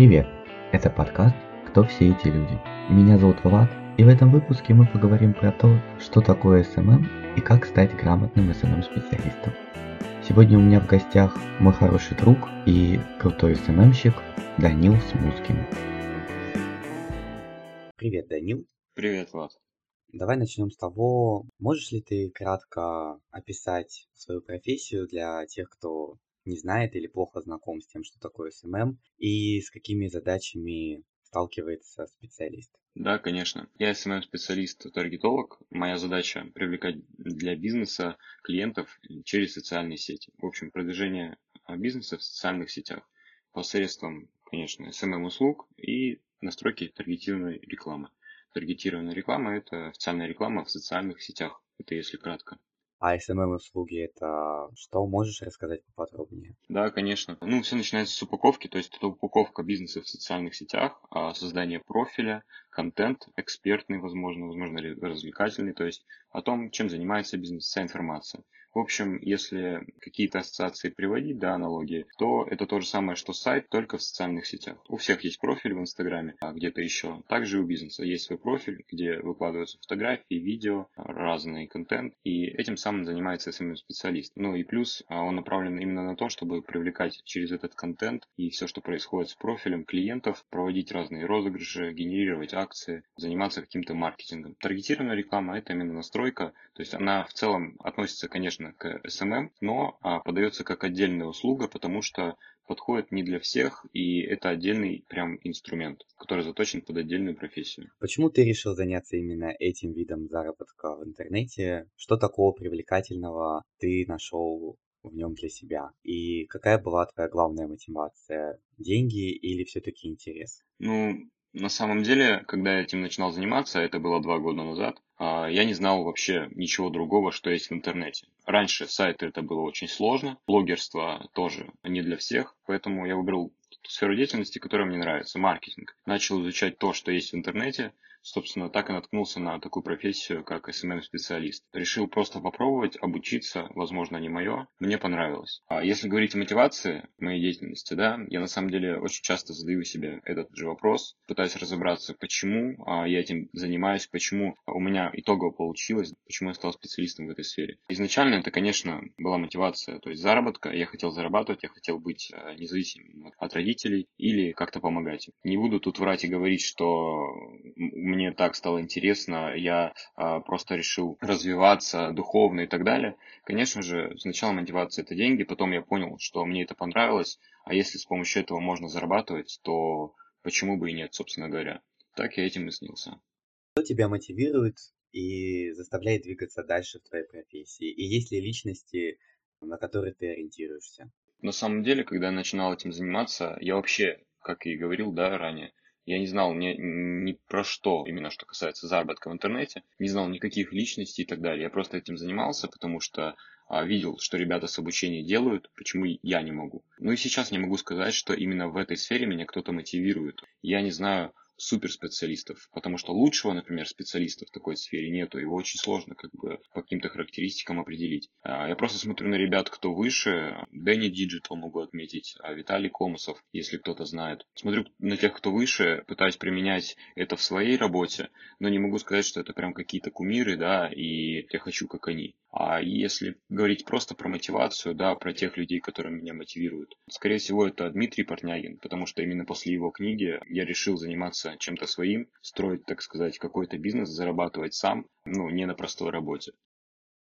Привет! Это подкаст «Кто все эти люди?». Меня зовут Влад, и в этом выпуске мы поговорим про то, что такое SMM и как стать грамотным SMM-специалистом. Сегодня у меня в гостях мой хороший друг и крутой SMM щик Данил Смускин. Привет, Данил. Привет, Влад. Давай начнем с того, можешь ли ты кратко описать свою профессию для тех, кто не знает или плохо знаком с тем, что такое SMM, и с какими задачами сталкивается специалист? Да, конечно. Я SMM-специалист-таргетолог. Моя задача привлекать для бизнеса клиентов через социальные сети. В общем, продвижение бизнеса в социальных сетях посредством, конечно, SMM-услуг и настройки таргетированной рекламы. Таргетированная реклама – это официальная реклама в социальных сетях. Это если кратко. А SMM-услуги это что? Можешь рассказать поподробнее? Да, конечно. Ну, все начинается с упаковки, то есть это упаковка бизнеса в социальных сетях, а, создание профиля, контент экспертный, возможно, возможно, развлекательный, то есть о том, чем занимается бизнес, вся информация. В общем, если какие-то ассоциации приводить, да, аналогии, то это то же самое, что сайт, только в социальных сетях. У всех есть профиль в Инстаграме, а где-то еще. Также у бизнеса есть свой профиль, где выкладываются фотографии, видео, разный контент, и этим самым занимается SMM-специалист. Ну и плюс а, он направлен именно на то, чтобы привлекать через этот контент и все, что происходит с профилем клиентов, проводить разные розыгрыши, генерировать акции, заниматься каким-то маркетингом. Таргетированная реклама – это именно настройка, то есть она в целом относится, конечно, конечно, к SMM, но а, подается как отдельная услуга, потому что подходит не для всех, и это отдельный прям инструмент, который заточен под отдельную профессию. Почему ты решил заняться именно этим видом заработка в интернете? Что такого привлекательного ты нашел в нем для себя? И какая была твоя главная мотивация? Деньги или все-таки интерес? Ну, на самом деле, когда я этим начинал заниматься, это было два года назад, а, я не знал вообще ничего другого, что есть в интернете. Раньше сайты это было очень сложно, блогерство тоже не для всех, поэтому я выбрал сферу деятельности, которая мне нравится, маркетинг. Начал изучать то, что есть в интернете, Собственно, так и наткнулся на такую профессию, как SMM-специалист. Решил просто попробовать, обучиться, возможно, не мое. Мне понравилось. А если говорить о мотивации моей деятельности, да, я на самом деле очень часто задаю себе этот же вопрос, пытаюсь разобраться, почему а, я этим занимаюсь, почему у меня итогово получилось, почему я стал специалистом в этой сфере. Изначально это, конечно, была мотивация, то есть заработка. Я хотел зарабатывать, я хотел быть а, независимым от родителей или как-то помогать. Не буду тут врать и говорить, что мне так стало интересно, я а, просто решил развиваться духовно и так далее. Конечно же, сначала мотивация это деньги, потом я понял, что мне это понравилось, а если с помощью этого можно зарабатывать, то почему бы и нет, собственно говоря. Так я этим и снился. Что тебя мотивирует и заставляет двигаться дальше в твоей профессии? И есть ли личности, на которые ты ориентируешься? На самом деле, когда я начинал этим заниматься, я вообще, как и говорил, да, ранее, я не знал ни, ни про что, именно что касается заработка в интернете, не знал никаких личностей и так далее. Я просто этим занимался, потому что а, видел, что ребята с обучения делают, почему я не могу. Ну и сейчас не могу сказать, что именно в этой сфере меня кто-то мотивирует. Я не знаю, суперспециалистов, потому что лучшего, например, специалиста в такой сфере нету, его очень сложно как бы по каким-то характеристикам определить. А, я просто смотрю на ребят, кто выше, Дэнни Диджитал могу отметить, а Виталий Комусов, если кто-то знает. Смотрю на тех, кто выше, пытаюсь применять это в своей работе, но не могу сказать, что это прям какие-то кумиры, да, и я хочу как они. А если говорить просто про мотивацию, да, про тех людей, которые меня мотивируют, скорее всего, это Дмитрий Портнягин, потому что именно после его книги я решил заниматься чем-то своим, строить, так сказать, какой-то бизнес, зарабатывать сам, ну, не на простой работе.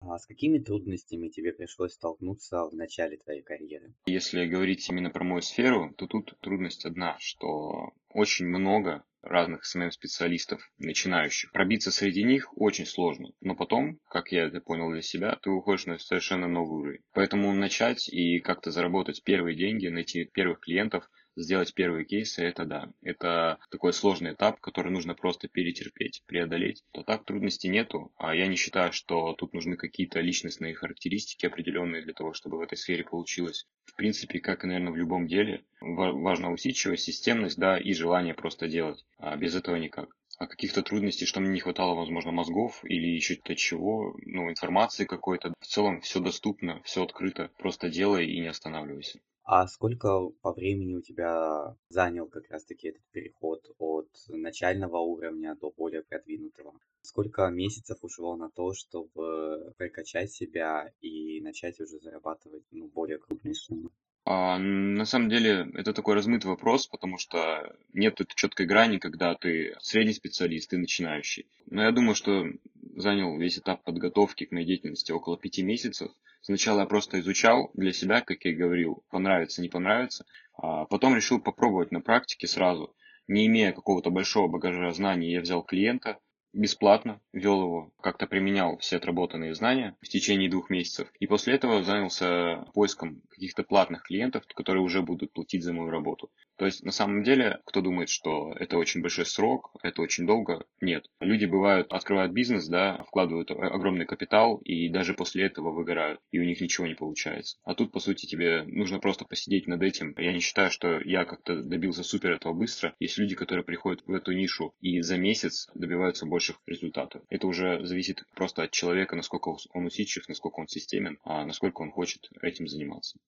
А с какими трудностями тебе пришлось столкнуться в начале твоей карьеры? Если говорить именно про мою сферу, то тут трудность одна, что очень много разных СММ-специалистов, начинающих. Пробиться среди них очень сложно, но потом, как я это понял для себя, ты уходишь на совершенно новый уровень. Поэтому начать и как-то заработать первые деньги, найти первых клиентов – сделать первые кейсы, это да, это такой сложный этап, который нужно просто перетерпеть, преодолеть. То так трудностей нету, а я не считаю, что тут нужны какие-то личностные характеристики определенные для того, чтобы в этой сфере получилось. В принципе, как и, наверное, в любом деле, важна усидчивость, системность, да, и желание просто делать. А без этого никак а каких-то трудностей, что мне не хватало, возможно, мозгов или еще то чего, ну, информации какой-то. В целом все доступно, все открыто, просто делай и не останавливайся. А сколько по времени у тебя занял как раз-таки этот переход от начального уровня до более продвинутого? Сколько месяцев ушло на то, чтобы прокачать себя и начать уже зарабатывать ну, более крупные суммы? А, на самом деле это такой размытый вопрос, потому что нет этой четкой грани, когда ты средний специалист и начинающий. Но я думаю, что занял весь этап подготовки к моей деятельности около пяти месяцев. Сначала я просто изучал для себя, как я и говорил, понравится, не понравится. А потом решил попробовать на практике сразу. Не имея какого-то большого багажа знаний, я взял клиента, бесплатно, вел его, как-то применял все отработанные знания в течение двух месяцев. И после этого занялся поиском каких-то платных клиентов, которые уже будут платить за мою работу. То есть, на самом деле, кто думает, что это очень большой срок, это очень долго, нет. Люди бывают, открывают бизнес, да, вкладывают огромный капитал и даже после этого выгорают, и у них ничего не получается. А тут, по сути, тебе нужно просто посидеть над этим. Я не считаю, что я как-то добился супер этого быстро. Есть люди, которые приходят в эту нишу и за месяц добиваются больших результатов. Это уже зависит просто от человека, насколько он усидчив, насколько он системен, а насколько он хочет этим заниматься.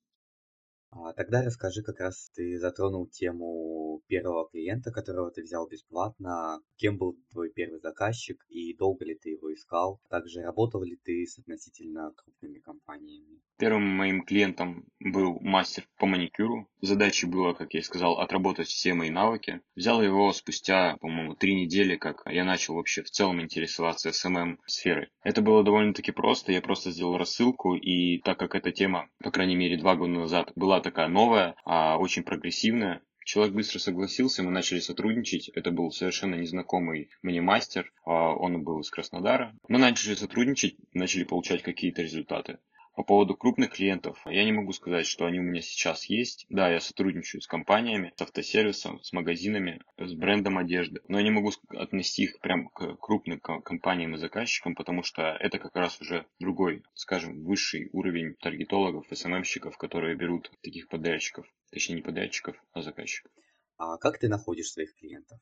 А тогда расскажи, как раз ты затронул тему первого клиента, которого ты взял бесплатно. Кем был твой первый заказчик и долго ли ты его искал? Также работал ли ты с относительно крупными компаниями? Первым моим клиентом был мастер по маникюру. Задачей было, как я и сказал, отработать все мои навыки. Взял его спустя, по-моему, три недели, как я начал вообще в целом интересоваться SMM-сферой. Это было довольно-таки просто. Я просто сделал рассылку, и так как эта тема, по крайней мере, два года назад была такая новая, а очень прогрессивная, Человек быстро согласился, мы начали сотрудничать. Это был совершенно незнакомый мне мастер, а он был из Краснодара. Мы начали сотрудничать, начали получать какие-то результаты. По поводу крупных клиентов, я не могу сказать, что они у меня сейчас есть. Да, я сотрудничаю с компаниями, с автосервисом, с магазинами, с брендом одежды, но я не могу отнести их прям к крупным компаниям и заказчикам, потому что это как раз уже другой, скажем, высший уровень таргетологов, СММщиков, которые берут таких подрядчиков, точнее не подрядчиков, а заказчиков. А как ты находишь своих клиентов?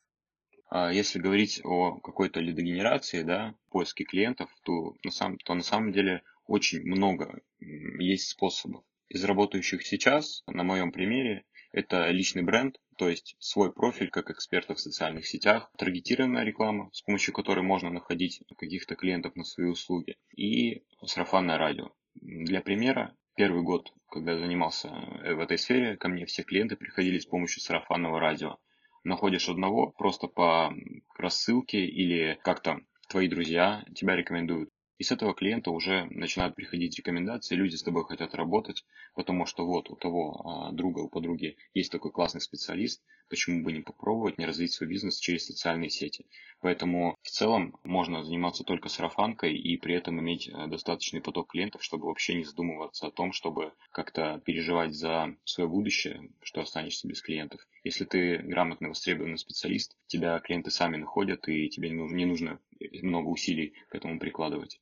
А если говорить о какой-то лидогенерации, да, поиске клиентов, то на, самом, то на самом деле очень много есть способов. Из работающих сейчас, на моем примере, это личный бренд, то есть свой профиль как эксперта в социальных сетях, таргетированная реклама, с помощью которой можно находить каких-то клиентов на свои услуги, и сарафанное радио. Для примера, первый год, когда я занимался э, в этой сфере, ко мне все клиенты приходили с помощью сарафанного радио. Находишь одного просто по рассылке или как-то твои друзья тебя рекомендуют. И с этого клиента уже начинают приходить рекомендации, люди с тобой хотят работать, потому что вот у того а, друга, у подруги есть такой классный специалист, почему бы не попробовать, не развить свой бизнес через социальные сети. Поэтому в целом можно заниматься только сарафанкой и при этом иметь а, достаточный поток клиентов, чтобы вообще не задумываться о том, чтобы как-то переживать за свое будущее, что останешься без клиентов. Если ты грамотный, востребованный специалист, тебя клиенты сами находят, и тебе не нужно много усилий к этому прикладывать.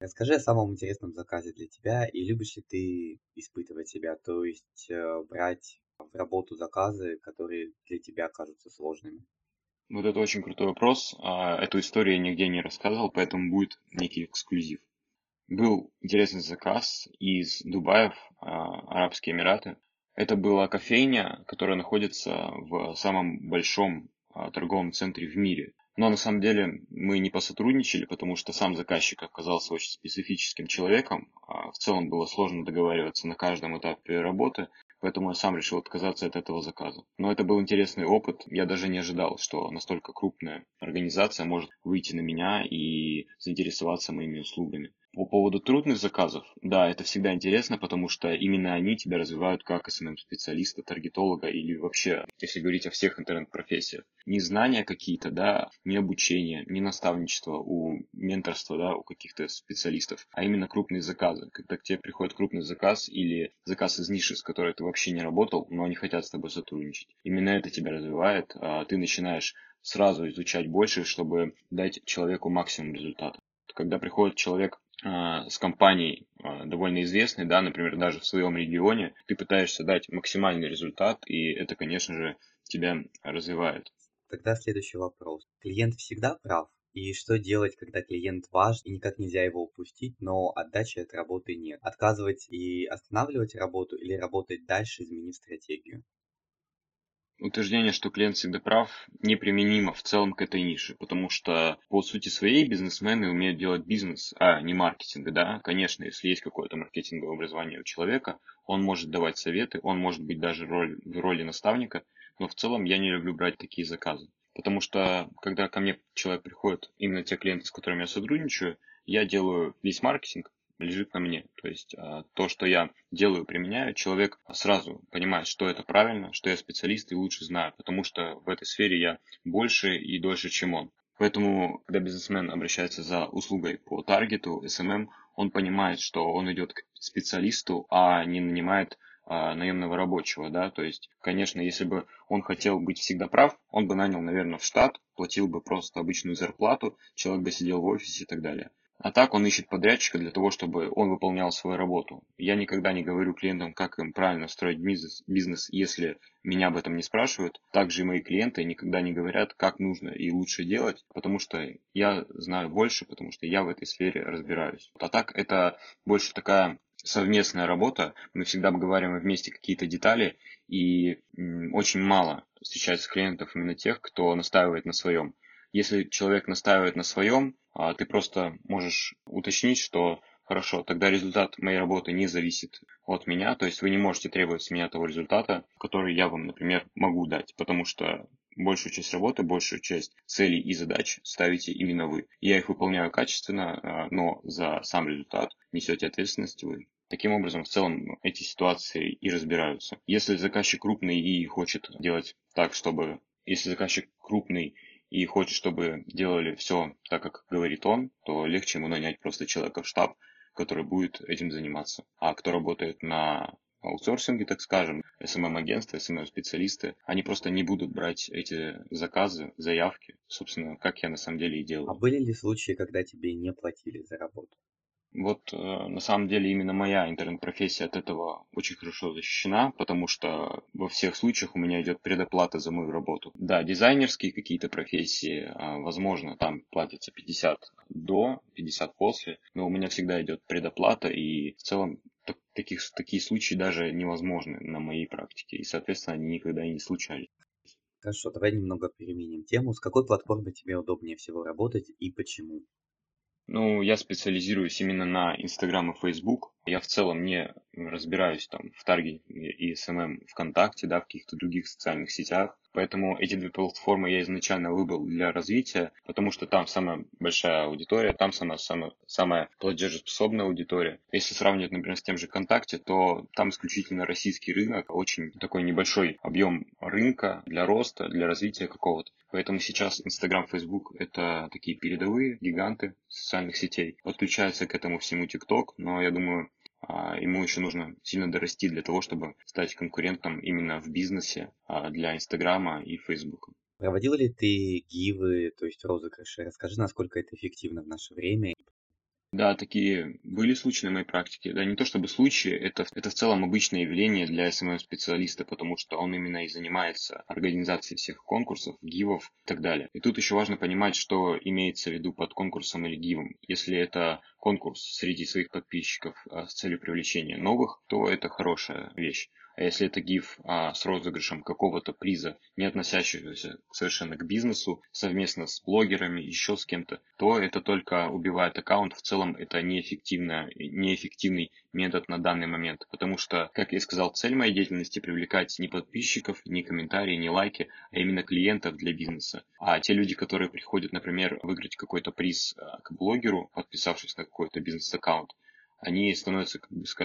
Расскажи о самом интересном заказе для тебя и любишь ли ты испытывать себя, то есть э, брать в работу заказы, которые для тебя кажутся сложными? Вот это очень крутой вопрос. А, эту историю я нигде не рассказывал, поэтому будет некий эксклюзив. Был интересный заказ из Дубаев, а, Арабские Эмираты. Это была кофейня, которая находится в самом большом а, торговом центре в мире. Но на самом деле мы не посотрудничали, потому что сам заказчик оказался очень специфическим человеком. А в целом было сложно договариваться на каждом этапе работы, поэтому я сам решил отказаться от этого заказа. Но это был интересный опыт. Я даже не ожидал, что настолько крупная организация может выйти на меня и заинтересоваться моими услугами. По поводу трудных заказов, да, это всегда интересно, потому что именно они тебя развивают как SMM-специалиста, таргетолога или вообще, если говорить о всех интернет-профессиях. Не знания какие-то, да, не обучение, не наставничество у менторства, да, у каких-то специалистов, а именно крупные заказы. Когда к тебе приходит крупный заказ или заказ из ниши, с которой ты вообще не работал, но они хотят с тобой сотрудничать. Именно это тебя развивает, а ты начинаешь сразу изучать больше, чтобы дать человеку максимум результата. Когда приходит человек с компанией а, довольно известной, да, например, даже в своем регионе, ты пытаешься дать максимальный результат, и это, конечно же, тебя развивает. Тогда следующий вопрос. Клиент всегда прав И что делать, когда клиент важен и никак нельзя его упустить, но отдачи от работы нет? Отказывать и останавливать работу или работать дальше, изменив стратегию? Утверждение, что клиент всегда прав, неприменимо в целом к этой нише, потому что по сути своей бизнесмены умеют делать бизнес, а не маркетинг, да. Конечно, если есть какое-то маркетинговое образование у человека, он может давать советы, он может быть даже роль, в роли наставника, но в целом я не люблю брать такие заказы. Потому что, когда ко мне человек приходит, именно те клиенты, с которыми я сотрудничаю, я делаю весь маркетинг, лежит на мне. То есть а, то, что я делаю, применяю, человек сразу понимает, что это правильно, что я специалист и лучше знаю, потому что в этой сфере я больше и дольше, чем он. Поэтому, когда бизнесмен обращается за услугой по таргету, SMM, он понимает, что он идет к специалисту, а не нанимает а, наемного рабочего, да, то есть, конечно, если бы он хотел быть всегда прав, он бы нанял, наверное, в штат, платил бы просто обычную зарплату, человек бы сидел в офисе и так далее. А так он ищет подрядчика для того, чтобы он выполнял свою работу. Я никогда не говорю клиентам, как им правильно строить бизнес, бизнес, если меня об этом не спрашивают. Также и мои клиенты никогда не говорят, как нужно и лучше делать, потому что я знаю больше, потому что я в этой сфере разбираюсь. А так это больше такая совместная работа. Мы всегда обговариваем вместе какие-то детали, и очень мало встречается клиентов именно тех, кто настаивает на своем. Если человек настаивает на своем, а ты просто можешь уточнить, что хорошо, тогда результат моей работы не зависит от меня, то есть вы не можете требовать с меня того результата, который я вам, например, могу дать, потому что большую часть работы, большую часть целей и задач ставите именно вы. Я их выполняю качественно, а, но за сам результат несете ответственность вы. Таким образом, в целом эти ситуации и разбираются. Если заказчик крупный и хочет делать так, чтобы... Если заказчик крупный и хочет, чтобы делали все так, как говорит он, то легче ему нанять просто человека в штаб, который будет этим заниматься. А кто работает на аутсорсинге, так скажем, SMM-агентства, SMM-специалисты, они просто не будут брать эти заказы, заявки, собственно, как я на самом деле и делаю. А были ли случаи, когда тебе не платили за работу? Вот э, на самом деле именно моя интернет-профессия от этого очень хорошо защищена, потому что во всех случаях у меня идет предоплата за мою работу. Да, дизайнерские какие-то профессии, э, возможно, там платится 50 до, 50 после, но у меня всегда идет предоплата, и в целом таких, такие случаи даже невозможны на моей практике, и, соответственно, они никогда и не случались. Хорошо, давай немного переменим тему. С какой платформой тебе удобнее всего работать и почему? Ну, я специализируюсь именно на Instagram и Facebook. Я в целом не разбираюсь там в таргете и SMM ВКонтакте, да, в каких-то других социальных сетях. Поэтому эти две платформы я изначально выбрал для развития, потому что там самая большая аудитория, там самая, самая, самая платежеспособная аудитория. Если сравнивать, например, с тем же ВКонтакте, то там исключительно российский рынок, очень такой небольшой объем рынка для роста, для развития какого-то. Поэтому сейчас Instagram, Facebook это такие передовые гиганты социальных сетей. Подключается к этому всему TikTok, но я думаю, ему еще нужно сильно дорасти для того, чтобы стать конкурентом именно в бизнесе а, для Инстаграма и Фейсбука. Проводил ли ты гивы, то есть розыгрыши? Расскажи, насколько это эффективно в наше время да, такие были случаи на моей практике. Да, не то чтобы случаи, это, это в целом обычное явление для SMM-специалиста, потому что он именно и занимается организацией всех конкурсов, гивов и так далее. И тут еще важно понимать, что имеется в виду под конкурсом или гивом. Если это конкурс среди своих подписчиков а, с целью привлечения новых, то это хорошая вещь. А если это гиф а, с розыгрышем какого-то приза, не относящегося совершенно к бизнесу, совместно с блогерами, еще с кем-то, то это только убивает аккаунт. В целом это неэффективно, неэффективный метод на данный момент. Потому что, как я сказал, цель моей деятельности привлекать не подписчиков, не комментарии, не лайки, а именно клиентов для бизнеса. А те люди, которые приходят, например, выиграть какой-то приз а, к блогеру, подписавшись на какой-то бизнес-аккаунт, они становятся,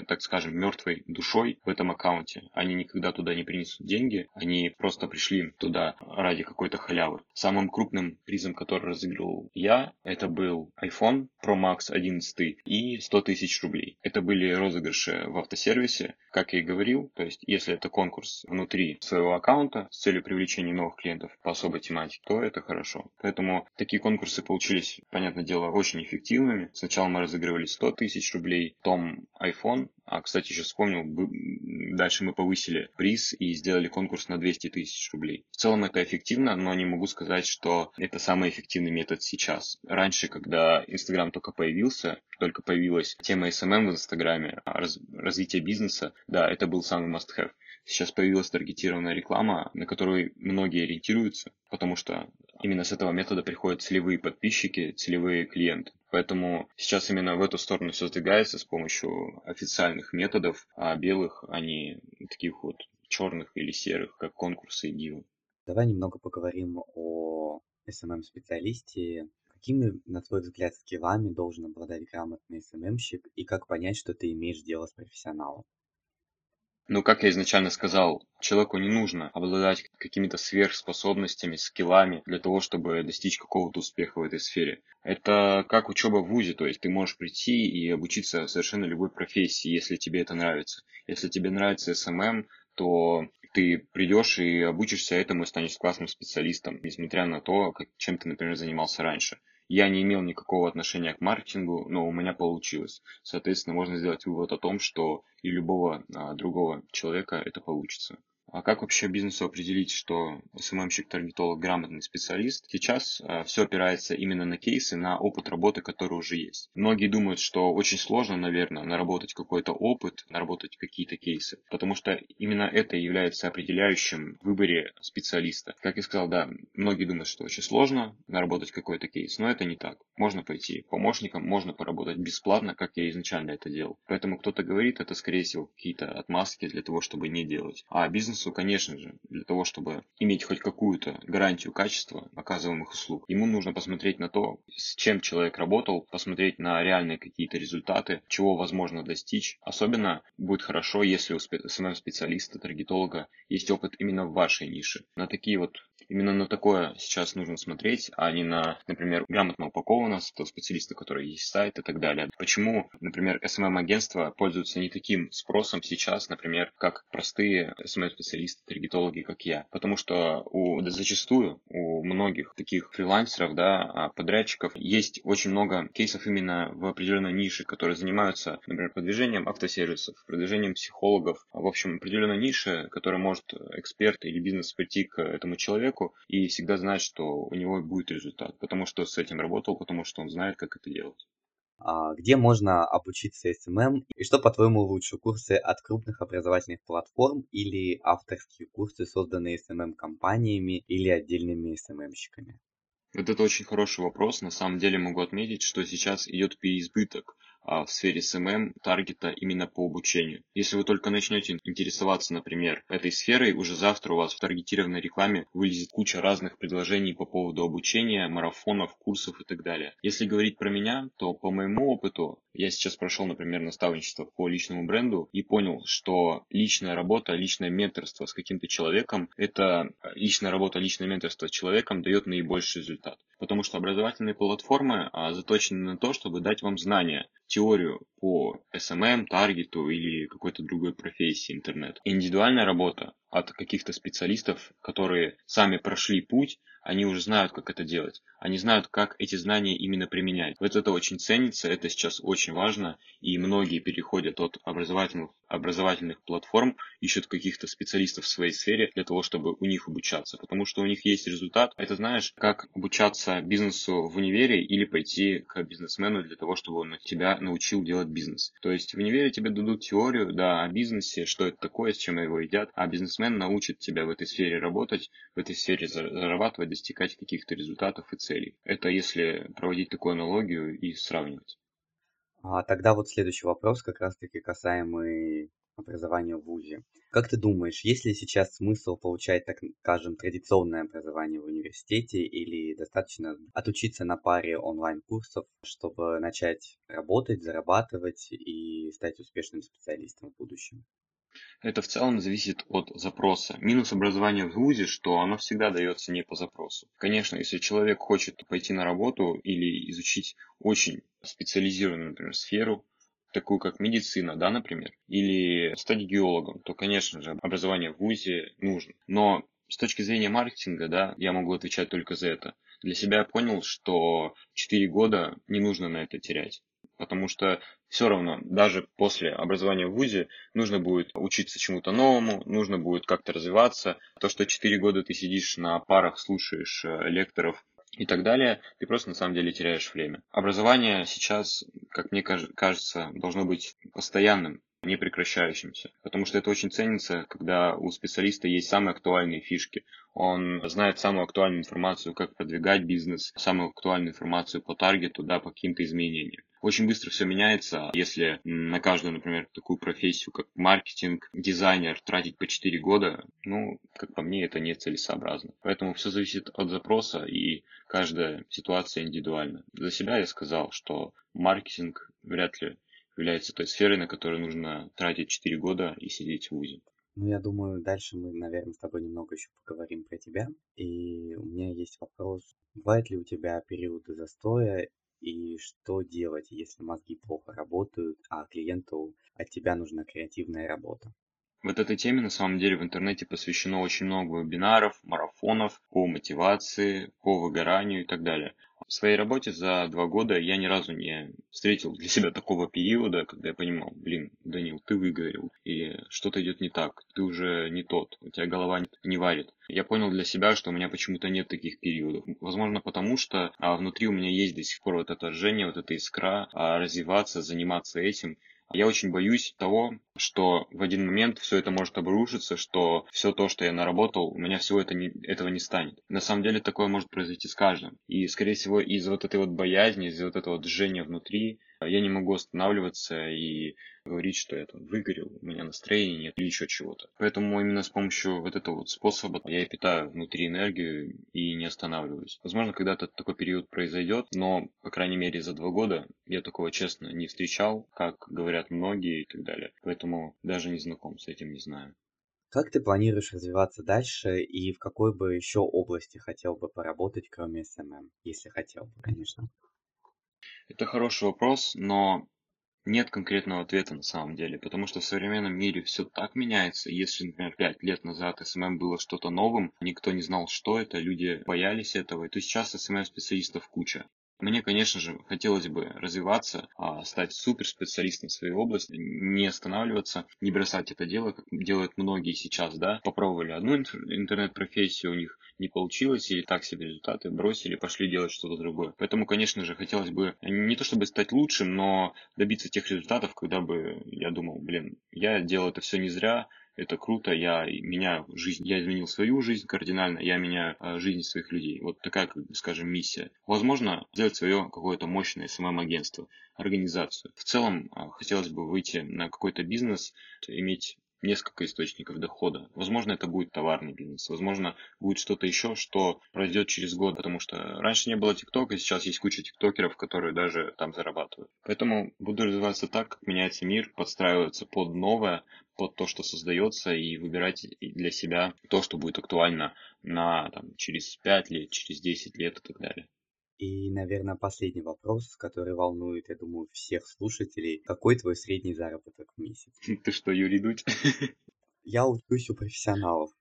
так скажем, мертвой душой в этом аккаунте. Они никогда туда не принесут деньги, они просто пришли туда ради какой-то халявы. Самым крупным призом, который разыгрывал я, это был iPhone Pro Max 11 и 100 тысяч рублей. Это были розыгрыши в автосервисе, как я и говорил, то есть если это конкурс внутри своего аккаунта с целью привлечения новых клиентов по особой тематике, то это хорошо. Поэтому такие конкурсы получились, понятное дело, очень эффективными. Сначала мы разыгрывали 100 тысяч рублей, том iPhone. А, кстати, еще вспомнил, дальше мы повысили приз и сделали конкурс на 200 тысяч рублей. В целом это эффективно, но не могу сказать, что это самый эффективный метод сейчас. Раньше, когда Инстаграм только появился, только появилась тема SMM в Инстаграме, раз, развитие бизнеса, да, это был самый must-have. Сейчас появилась таргетированная реклама, на которую многие ориентируются, потому что именно с этого метода приходят целевые подписчики, целевые клиенты. Поэтому сейчас именно в эту сторону все сдвигается с помощью официальных методов, а белых, не таких вот черных или серых, как конкурсы и гивы. Давай немного поговорим о SMM-специалисте. Какими, на твой взгляд, скиллами должен обладать грамотный SMM-щик и как понять, что ты имеешь дело с профессионалом? Ну, как я изначально сказал, человеку не нужно обладать какими-то сверхспособностями, скиллами для того, чтобы достичь какого-то успеха в этой сфере. Это как учеба в ВУЗе, то есть ты можешь прийти и обучиться совершенно любой профессии, если тебе это нравится. Если тебе нравится SMM, то ты придешь и обучишься этому и станешь классным специалистом, несмотря на то, чем ты, например, занимался раньше. Я не имел никакого отношения к маркетингу, но у меня получилось. Соответственно, можно сделать вывод о том, что и любого а, другого человека это получится. А как вообще бизнесу определить, что СММщик, таргетолог, грамотный специалист? Сейчас э, все опирается именно на кейсы, на опыт работы, который уже есть. Многие думают, что очень сложно, наверное, наработать какой-то опыт, наработать какие-то кейсы, потому что именно это является определяющим в выборе специалиста. Как я сказал, да, многие думают, что очень сложно наработать какой-то кейс, но это не так. Можно пойти помощником, можно поработать бесплатно, как я изначально это делал. Поэтому кто-то говорит, это скорее всего какие-то отмазки для того, чтобы не делать. А бизнес бизнесу, конечно же, для того, чтобы иметь хоть какую-то гарантию качества оказываемых услуг, ему нужно посмотреть на то, с чем человек работал, посмотреть на реальные какие-то результаты, чего возможно достичь. Особенно будет хорошо, если у самого специалиста, таргетолога есть опыт именно в вашей нише. На такие вот Именно на такое сейчас нужно смотреть, а не на, например, грамотно упакованного специалиста, который есть сайт и так далее. Почему, например, SMM-агентства пользуются не таким спросом сейчас, например, как простые SMM-специалисты, таргетологи, как я? Потому что у, да, зачастую у многих таких фрилансеров, да, а, подрядчиков есть очень много кейсов именно в определенной нише, которые занимаются, например, продвижением автосервисов, продвижением психологов, в общем, определенной нише, которая может эксперт или бизнес прийти к этому человеку, человеку и всегда знать, что у него будет результат, потому что с этим работал, потому что он знает, как это делать. А где можно обучиться SMM и что, по-твоему, лучше, курсы от крупных образовательных платформ или авторские курсы, созданные SMM-компаниями или отдельными SMM-щиками? Вот это очень хороший вопрос. На самом деле могу отметить, что сейчас идет переизбыток в сфере SMM таргета именно по обучению. Если вы только начнете интересоваться, например, этой сферой, уже завтра у вас в таргетированной рекламе вылезет куча разных предложений по поводу обучения, марафонов, курсов и так далее. Если говорить про меня, то по моему опыту я сейчас прошел, например, наставничество по личному бренду и понял, что личная работа, личное менторство с каким-то человеком, это личная работа, личное менторство с человеком дает наибольший результат. Потому что образовательные платформы а, заточены на то, чтобы дать вам знания, теорию по SMM, таргету или какой-то другой профессии интернет. Индивидуальная работа от каких-то специалистов, которые сами прошли путь, они уже знают, как это делать. Они знают, как эти знания именно применять. Вот это очень ценится, это сейчас очень важно, и многие переходят от образовательных, образовательных платформ, ищут каких-то специалистов в своей сфере для того, чтобы у них обучаться, потому что у них есть результат. Это знаешь, как обучаться бизнесу в универе или пойти к бизнесмену для того, чтобы он тебя научил делать бизнес. То есть в универе тебе дадут теорию, да, о бизнесе, что это такое, с чем его едят, а бизнесмен научит тебя в этой сфере работать, в этой сфере зарабатывать, достигать каких-то результатов и целей. Это если проводить такую аналогию и сравнивать. А тогда вот следующий вопрос, как раз-таки касаемый образования в ВУЗе. Как ты думаешь, есть ли сейчас смысл получать, так скажем, традиционное образование в университете или достаточно отучиться на паре онлайн-курсов, чтобы начать работать, зарабатывать и стать успешным специалистом в будущем? Это в целом зависит от запроса. Минус образования в ВУЗе, что оно всегда дается не по запросу. Конечно, если человек хочет пойти на работу или изучить очень специализированную, например, сферу, такую как медицина, да, например, или стать геологом, то, конечно же, образование в ВУЗе нужно. Но с точки зрения маркетинга, да, я могу отвечать только за это. Для себя я понял, что 4 года не нужно на это терять потому что все равно, даже после образования в ВУЗе, нужно будет учиться чему-то новому, нужно будет как-то развиваться. То, что 4 года ты сидишь на парах, слушаешь э, лекторов и так далее, ты просто на самом деле теряешь время. Образование сейчас, как мне кажется, должно быть постоянным не прекращающимся. Потому что это очень ценится, когда у специалиста есть самые актуальные фишки. Он знает самую актуальную информацию, как продвигать бизнес, самую актуальную информацию по таргету, да, по каким-то изменениям. Очень быстро все меняется, если на каждую, например, такую профессию, как маркетинг, дизайнер, тратить по 4 года, ну, как по мне, это нецелесообразно. Поэтому все зависит от запроса, и каждая ситуация индивидуальна. За себя я сказал, что маркетинг вряд ли является той сферой, на которую нужно тратить 4 года и сидеть в ВУЗе. Ну, я думаю, дальше мы, наверное, с тобой немного еще поговорим про тебя. И у меня есть вопрос. Бывают ли у тебя периоды застоя и что делать, если мозги плохо работают, а клиенту от тебя нужна креативная работа? Вот этой теме на самом деле в интернете посвящено очень много вебинаров, марафонов по мотивации, по выгоранию и так далее. В своей работе за два года я ни разу не встретил для себя такого периода, когда я понимал, блин, Данил, ты выгорел, или что-то идет не так, ты уже не тот, у тебя голова не варит. Я понял для себя, что у меня почему-то нет таких периодов. Возможно, потому что а, внутри у меня есть до сих пор вот это жжение, вот эта искра, а, развиваться, заниматься этим. Я очень боюсь того, что в один момент все это может обрушиться, что все то, что я наработал, у меня всего это не, этого не станет. На самом деле такое может произойти с каждым. И, скорее всего, из вот этой вот боязни, из вот этого движения внутри, я не могу останавливаться и говорить, что я там выгорел, у меня настроения нет или еще чего-то. Поэтому именно с помощью вот этого вот способа я питаю внутри энергию и не останавливаюсь. Возможно, когда-то такой период произойдет, но, по крайней мере, за два года я такого, честно, не встречал, как говорят многие и так далее. Поэтому даже не знаком с этим, не знаю. Как ты планируешь развиваться дальше и в какой бы еще области хотел бы поработать, кроме SMM, если хотел бы, конечно? Это хороший вопрос, но нет конкретного ответа на самом деле, потому что в современном мире все так меняется. Если, например, пять лет назад SMM было что-то новым, никто не знал, что это, люди боялись этого, то сейчас SMM-специалистов куча. Мне, конечно же, хотелось бы развиваться, а, стать суперспециалистом в своей области, не останавливаться, не бросать это дело, как делают многие сейчас, да. Попробовали одну интернет-профессию, у них не получилось, или так себе результаты бросили, пошли делать что-то другое. Поэтому, конечно же, хотелось бы не то чтобы стать лучшим, но добиться тех результатов, когда бы я думал, блин, я делал это все не зря, это круто, я меняю жизнь, я изменил свою жизнь кардинально, я меняю э, жизнь своих людей. Вот такая, скажем, миссия. Возможно, сделать свое какое-то мощное СММ-агентство, организацию. В целом, э, хотелось бы выйти на какой-то бизнес, иметь несколько источников дохода. Возможно, это будет товарный бизнес, возможно, будет что-то еще, что пройдет через год, потому что раньше не было ТикТока, сейчас есть куча тиктокеров, которые даже там зарабатывают. Поэтому буду развиваться так, как меняется мир, подстраиваться под новое, под то, что создается, и выбирать для себя то, что будет актуально на там, через 5 лет, через 10 лет и так далее. И, наверное, последний вопрос, который волнует, я думаю, всех слушателей. Какой твой средний заработок в месяц? Ты что, Юрий Дудь? Я учусь у профессионалов.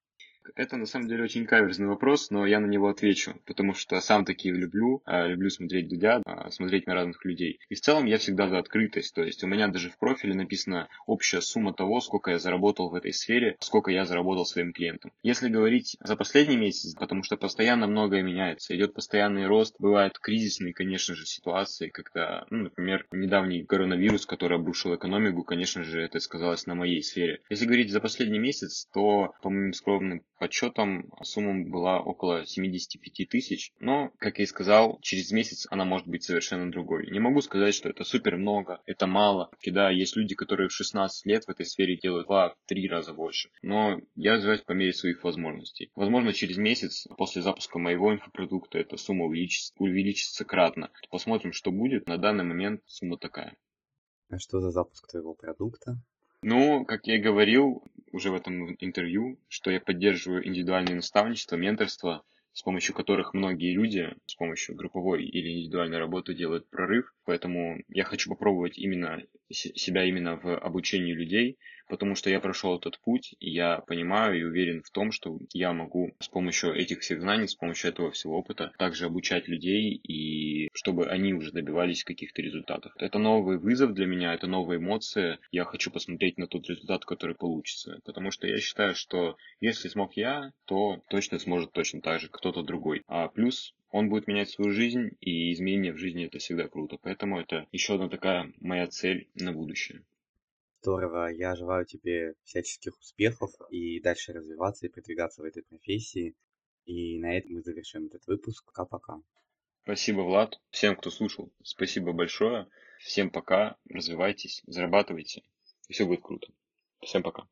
Это на самом деле очень каверзный вопрос, но я на него отвечу, потому что сам такие люблю, а, люблю смотреть Дудя, а, смотреть на разных людей. И в целом я всегда за открытость, то есть у меня даже в профиле написана общая сумма того, сколько я заработал в этой сфере, сколько я заработал своим клиентам. Если говорить за последний месяц, потому что постоянно многое меняется, идет постоянный рост, бывают кризисные, конечно же, ситуации, когда, ну, например, недавний коронавирус, который обрушил экономику, конечно же, это сказалось на моей сфере. Если говорить за последний месяц, то, по моим скромным подсчетам сумма была около 75 тысяч, но, как я и сказал, через месяц она может быть совершенно другой. Не могу сказать, что это супер много, это мало. Да, есть люди, которые в 16 лет в этой сфере делают 2-3 раза больше, но я развиваюсь по мере своих возможностей. Возможно, через месяц после запуска моего инфопродукта эта сумма увеличится, увеличится кратно. Посмотрим, что будет. На данный момент сумма такая. А что за запуск твоего продукта? Ну, как я и говорил уже в этом интервью, что я поддерживаю индивидуальное наставничество, менторство, с помощью которых многие люди с помощью групповой или индивидуальной работы делают прорыв. Поэтому я хочу попробовать именно себя именно в обучении людей, потому что я прошел этот путь, и я понимаю и уверен в том, что я могу с помощью этих всех знаний, с помощью этого всего опыта также обучать людей, и чтобы они уже добивались каких-то результатов. Это новый вызов для меня, это новые эмоции. Я хочу посмотреть на тот результат, который получится, потому что я считаю, что если смог я, то точно сможет точно так же кто-то другой. А плюс он будет менять свою жизнь, и изменения в жизни это всегда круто. Поэтому это еще одна такая моя цель на будущее. Здорово. Я желаю тебе всяческих успехов и дальше развиваться и продвигаться в этой профессии. И на этом мы завершим этот выпуск. Пока-пока. Спасибо, Влад. Всем, кто слушал, спасибо большое. Всем пока. Развивайтесь, зарабатывайте. И все будет круто. Всем пока.